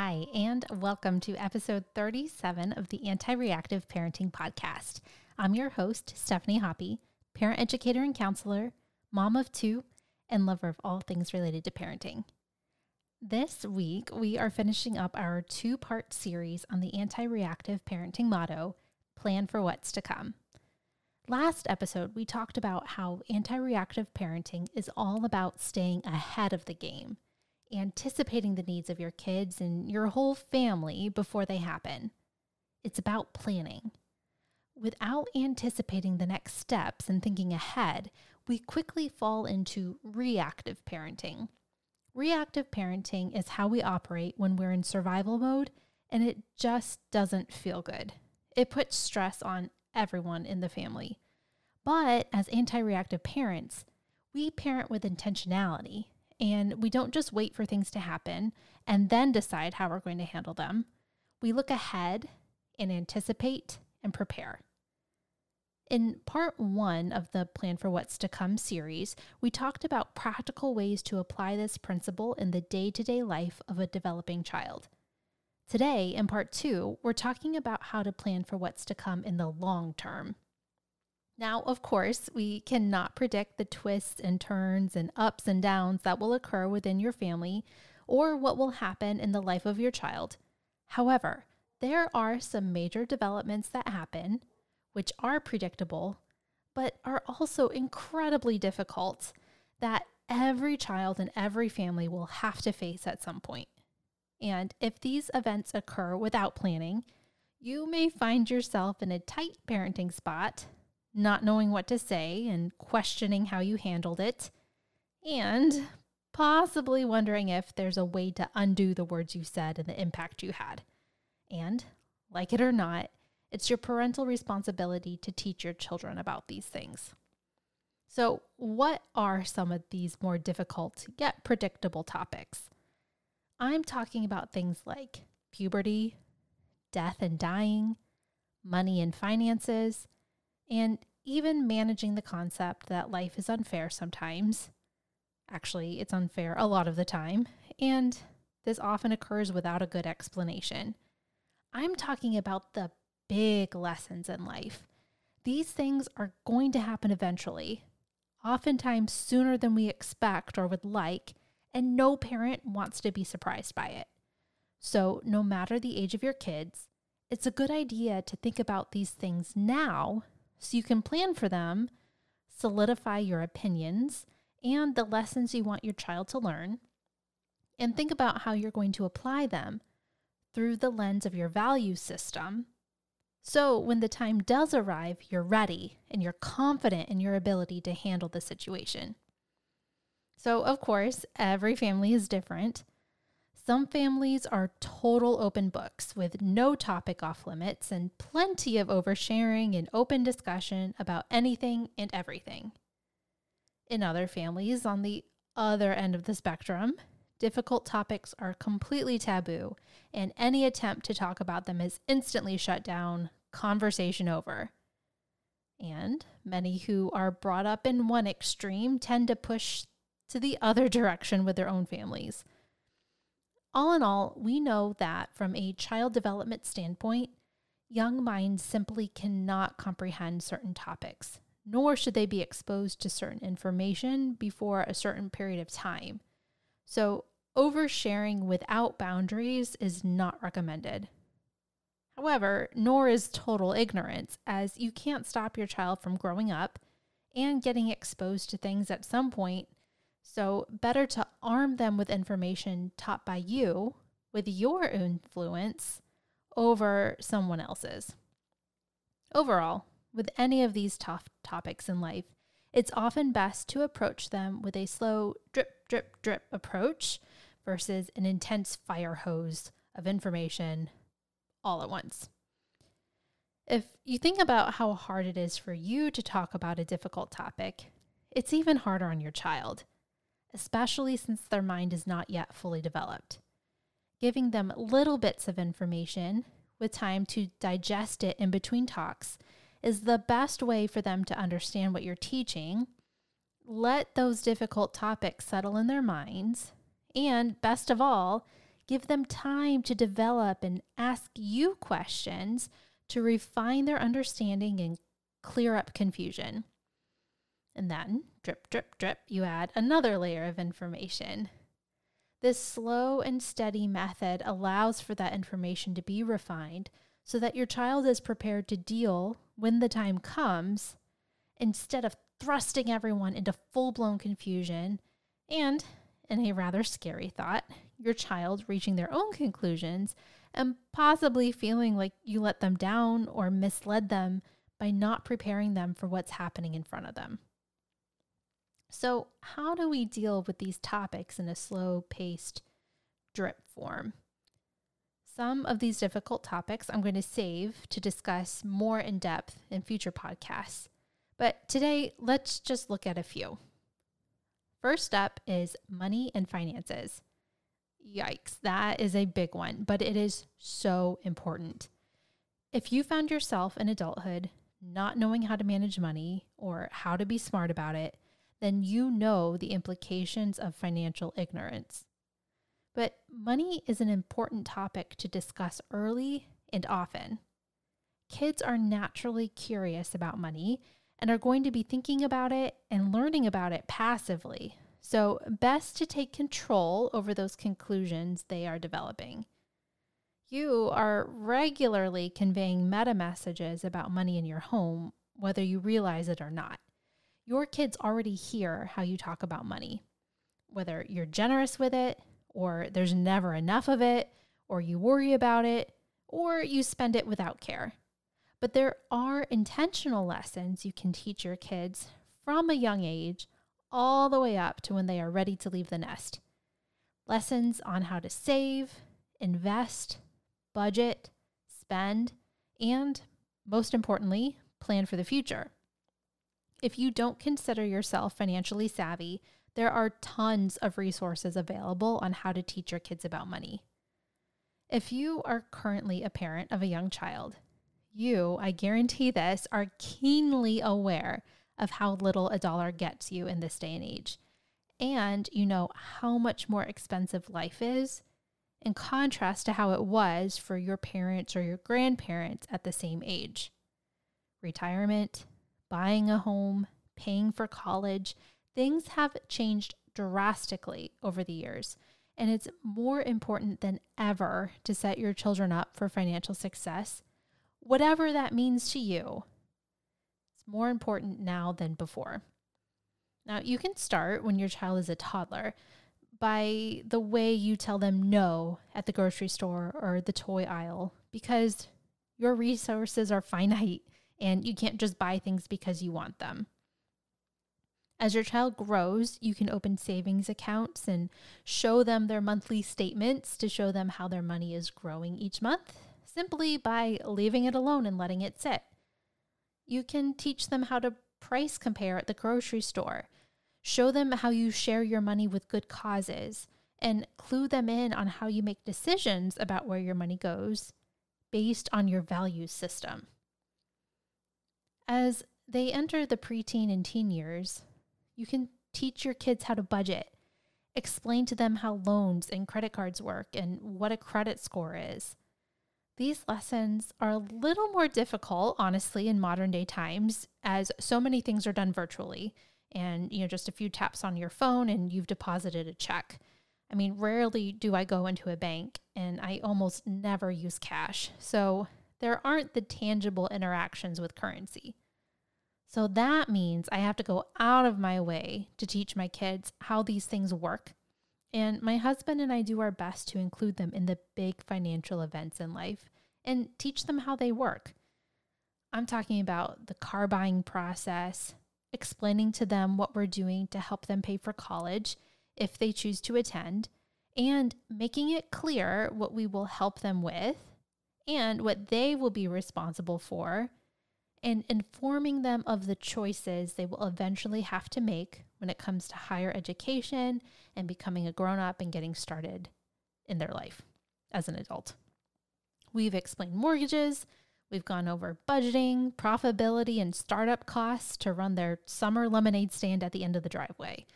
Hi, and welcome to episode 37 of the Anti Reactive Parenting Podcast. I'm your host, Stephanie Hoppy, parent educator and counselor, mom of two, and lover of all things related to parenting. This week, we are finishing up our two part series on the anti reactive parenting motto plan for what's to come. Last episode, we talked about how anti reactive parenting is all about staying ahead of the game anticipating the needs of your kids and your whole family before they happen. It's about planning. Without anticipating the next steps and thinking ahead, we quickly fall into reactive parenting. Reactive parenting is how we operate when we're in survival mode and it just doesn't feel good. It puts stress on everyone in the family. But as anti reactive parents, we parent with intentionality and we don't just wait for things to happen and then decide how we're going to handle them. We look ahead and anticipate and prepare. In part one of the Plan for What's to Come series, we talked about practical ways to apply this principle in the day to day life of a developing child. Today, in part two, we're talking about how to plan for what's to come in the long term. Now, of course, we cannot predict the twists and turns and ups and downs that will occur within your family or what will happen in the life of your child. However, there are some major developments that happen, which are predictable, but are also incredibly difficult that every child and every family will have to face at some point. And if these events occur without planning, you may find yourself in a tight parenting spot not knowing what to say and questioning how you handled it, and possibly wondering if there's a way to undo the words you said and the impact you had. And, like it or not, it's your parental responsibility to teach your children about these things. So, what are some of these more difficult yet predictable topics? I'm talking about things like puberty, death and dying, money and finances, and even managing the concept that life is unfair sometimes. Actually, it's unfair a lot of the time, and this often occurs without a good explanation. I'm talking about the big lessons in life. These things are going to happen eventually, oftentimes sooner than we expect or would like, and no parent wants to be surprised by it. So, no matter the age of your kids, it's a good idea to think about these things now so you can plan for them, solidify your opinions and the lessons you want your child to learn, and think about how you're going to apply them through the lens of your value system. So when the time does arrive, you're ready and you're confident in your ability to handle the situation. So, of course, every family is different. Some families are total open books with no topic off limits and plenty of oversharing and open discussion about anything and everything. In other families, on the other end of the spectrum, difficult topics are completely taboo, and any attempt to talk about them is instantly shut down, conversation over. And many who are brought up in one extreme tend to push to the other direction with their own families all in all, we know that from a child development standpoint, young minds simply cannot comprehend certain topics, nor should they be exposed to certain information before a certain period of time. So, oversharing without boundaries is not recommended. However, nor is total ignorance, as you can't stop your child from growing up and getting exposed to things at some point so, better to arm them with information taught by you with your influence over someone else's. Overall, with any of these tough topics in life, it's often best to approach them with a slow drip, drip, drip approach versus an intense fire hose of information all at once. If you think about how hard it is for you to talk about a difficult topic, it's even harder on your child especially since their mind is not yet fully developed. Giving them little bits of information with time to digest it in between talks is the best way for them to understand what you're teaching. Let those difficult topics settle in their minds, and best of all, Give them time to develop and ask you questions to refine their understanding and clear up confusion. And then, drip, drip, drip, you add another layer of information. This slow and steady method allows for that information to be refined so that your child is prepared to deal when the time comes instead of thrusting everyone into full blown confusion and, in a rather scary thought, your child reaching their own conclusions and possibly feeling like you let them down or misled them by not preparing them for what's happening in front of them. So, how do we deal with these topics in a slow paced drip form? Some of these difficult topics I'm going to save to discuss more in depth in future podcasts. But today, let's just look at a few. First up is money and finances. Yikes, that is a big one, but it is so important. If you found yourself in adulthood not knowing how to manage money or how to be smart about it, then you know the implications of financial ignorance. But money is an important topic to discuss early and often. Kids are naturally curious about money and are going to be thinking about it and learning about it passively. So, best to take control over those conclusions they are developing. You are regularly conveying meta messages about money in your home, whether you realize it or not your kids already hear how you talk about money, whether you're generous with it, or there's never enough of it, or you worry about it, or you spend it without care. But there are intentional lessons you can teach your kids from a young age all the way up to when they are ready to leave the nest. Lessons on how to save, invest, budget, spend, and most importantly, plan for the future. If you don't consider yourself financially savvy, there are tons of resources available on how to teach your kids about money. If you are currently a parent of a young child, you, I guarantee this, are keenly aware of how little a dollar gets you in this day and age. And you know how much more expensive life is in contrast to how it was for your parents or your grandparents at the same age. Retirement, buying a home, paying for college, things have changed drastically over the years. And it's more important than ever to set your children up for financial success, whatever that means to you. It's more important now than before. Now, you can start when your child is a toddler by the way you tell them no at the grocery store or the toy aisle because your resources are finite and you can't just buy things because you want them. As your child grows, you can open savings accounts and show them their monthly statements to show them how their money is growing each month simply by leaving it alone and letting it sit. You can teach them how to price compare at the grocery store, show them how you share your money with good causes, and clue them in on how you make decisions about where your money goes based on your value system. As they enter the preteen and teen years, you can teach your kids how to budget, explain to them how loans and credit cards work and what a credit score is. These lessons are a little more difficult, honestly, in modern day times, as so many things are done virtually and, you know, just a few taps on your phone and you've deposited a check. I mean, rarely do I go into a bank and I almost never use cash. So there aren't the tangible interactions with currency. So that means I have to go out of my way to teach my kids how these things work. And my husband and I do our best to include them in the big financial events in life and teach them how they work. I'm talking about the car buying process, explaining to them what we're doing to help them pay for college if they choose to attend, and making it clear what we will help them with and what they will be responsible for, and informing them of the choices they will eventually have to make when it comes to higher education and becoming a grown up and getting started in their life as an adult. We've explained mortgages, we've gone over budgeting, profitability, and startup costs to run their summer lemonade stand at the end of the driveway.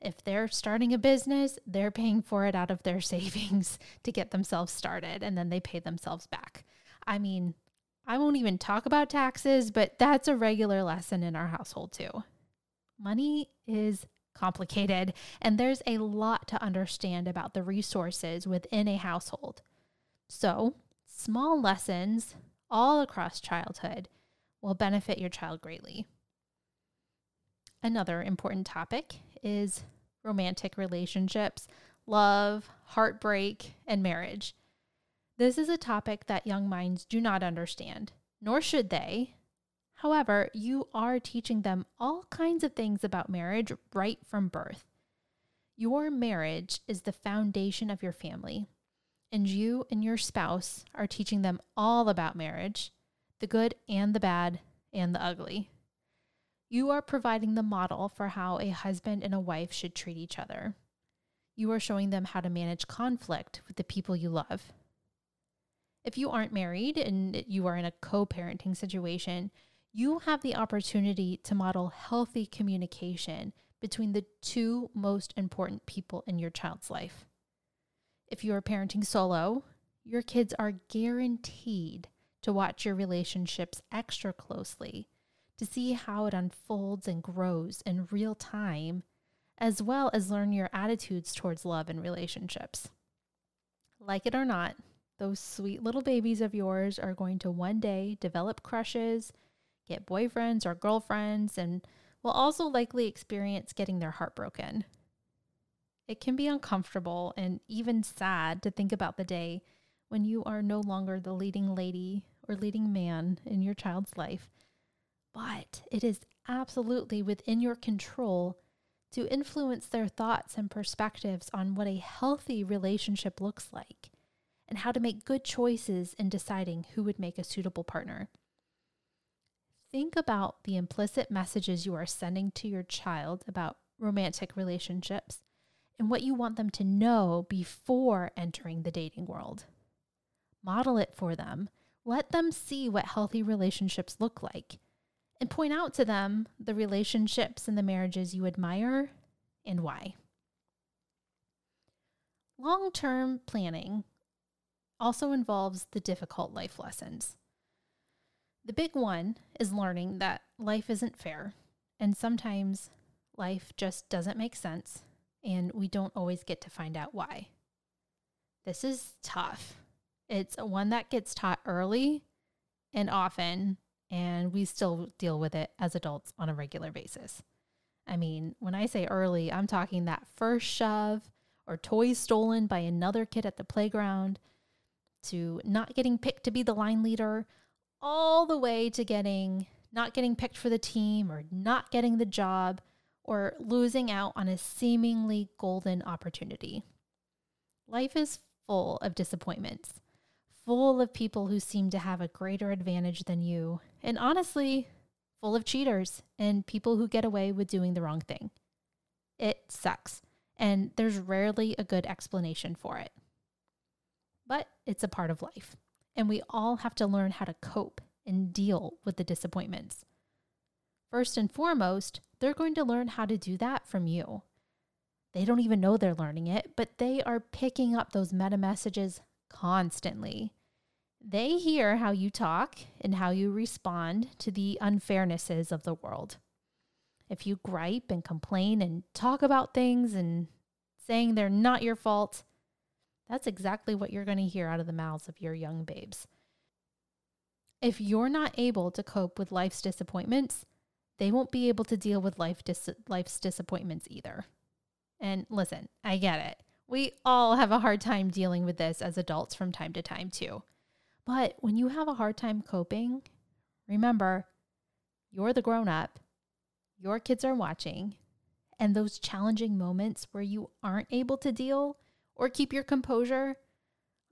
If they're starting a business, they're paying for it out of their savings to get themselves started and then they pay themselves back. I mean, I won't even talk about taxes, but that's a regular lesson in our household too. Money is complicated, and there's a lot to understand about the resources within a household. So, small lessons all across childhood will benefit your child greatly. Another important topic is romantic relationships, love, heartbreak, and marriage. This is a topic that young minds do not understand, nor should they. However, you are teaching them all kinds of things about marriage right from birth. Your marriage is the foundation of your family, and you and your spouse are teaching them all about marriage the good and the bad and the ugly. You are providing the model for how a husband and a wife should treat each other. You are showing them how to manage conflict with the people you love. If you aren't married and you are in a co parenting situation, you have the opportunity to model healthy communication between the two most important people in your child's life. If you are parenting solo, your kids are guaranteed to watch your relationships extra closely to see how it unfolds and grows in real time, as well as learn your attitudes towards love and relationships. Like it or not, those sweet little babies of yours are going to one day develop crushes, get boyfriends or girlfriends, and will also likely experience getting their heart broken. It can be uncomfortable and even sad to think about the day when you are no longer the leading lady or leading man in your child's life, but it is absolutely within your control to influence their thoughts and perspectives on what a healthy relationship looks like and how to make good choices in deciding who would make a suitable partner. Think about the implicit messages you are sending to your child about romantic relationships and what you want them to know before entering the dating world. Model it for them. Let them see what healthy relationships look like and point out to them the relationships and the marriages you admire and why. Long term planning also involves the difficult life lessons. The big one is learning that life isn't fair, and sometimes life just doesn't make sense, and we don't always get to find out why. This is tough. It's one that gets taught early and often, and we still deal with it as adults on a regular basis. I mean, when I say early, I'm talking that first shove or toys stolen by another kid at the playground to not getting picked to be the line leader, all the way to getting not getting picked for the team or not getting the job or losing out on a seemingly golden opportunity. Life is full of disappointments, full of people who seem to have a greater advantage than you, and honestly, full of cheaters and people who get away with doing the wrong thing. It sucks, and there's rarely a good explanation for it but it's a part of life. And we all have to learn how to cope and deal with the disappointments. First and foremost, they're going to learn how to do that from you. They don't even know they're learning it, but they are picking up those meta messages constantly. They hear how you talk and how you respond to the unfairnesses of the world. If you gripe and complain and talk about things and saying they're not your fault, that's exactly what you're going to hear out of the mouths of your young babes. If you're not able to cope with life's disappointments, they won't be able to deal with life dis- life's disappointments either. And listen, I get it. We all have a hard time dealing with this as adults from time to time, too. But when you have a hard time coping, remember, you're the grown up, your kids are watching, and those challenging moments where you aren't able to deal or keep your composure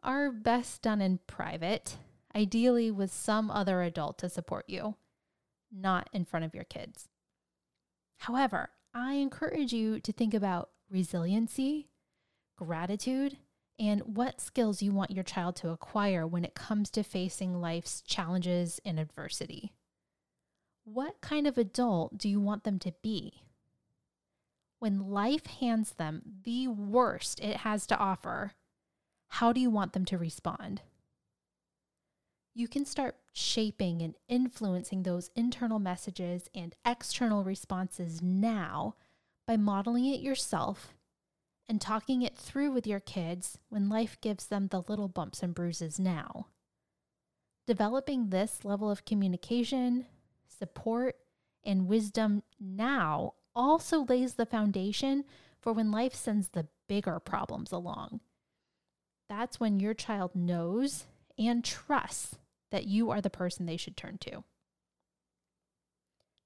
are best done in private, ideally with some other adult to support you, not in front of your kids. However, I encourage you to think about resiliency, gratitude, and what skills you want your child to acquire when it comes to facing life's challenges and adversity. What kind of adult do you want them to be? when life hands them the worst it has to offer, how do you want them to respond? You can start shaping and influencing those internal messages and external responses now by modeling it yourself and talking it through with your kids when life gives them the little bumps and bruises now. Developing this level of communication, support, and wisdom now also lays the foundation for when life sends the bigger problems along. That's when your child knows and trusts that you are the person they should turn to.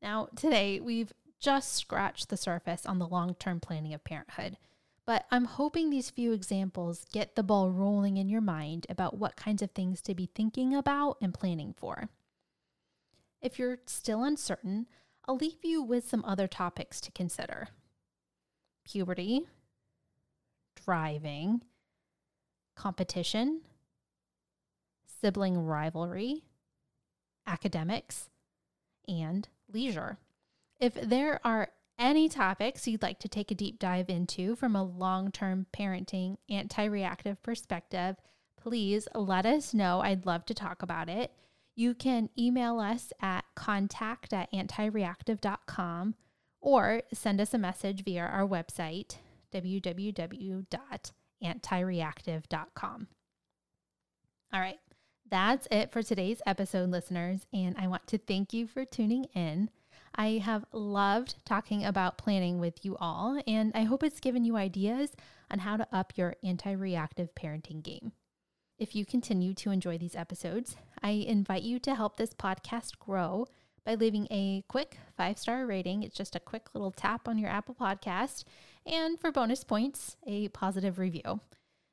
Now, today we've just scratched the surface on the long term planning of parenthood, but I'm hoping these few examples get the ball rolling in your mind about what kinds of things to be thinking about and planning for. If you're still uncertain, I'll leave you with some other topics to consider puberty, driving, competition, sibling rivalry, academics, and leisure. If there are any topics you'd like to take a deep dive into from a long term parenting anti reactive perspective, please let us know. I'd love to talk about it. You can email us at contact at antireactive.com or send us a message via our website, www.antireactive.com. All right, that's it for today's episode, listeners, and I want to thank you for tuning in. I have loved talking about planning with you all, and I hope it's given you ideas on how to up your anti reactive parenting game. If you continue to enjoy these episodes, I invite you to help this podcast grow by leaving a quick five star rating. It's just a quick little tap on your Apple Podcast. And for bonus points, a positive review.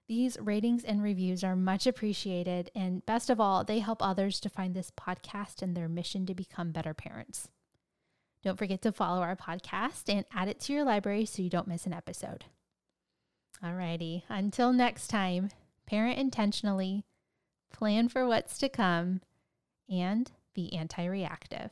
These ratings and reviews are much appreciated. And best of all, they help others to find this podcast and their mission to become better parents. Don't forget to follow our podcast and add it to your library so you don't miss an episode. Alrighty, until next time parent intentionally, plan for what's to come, and be anti reactive.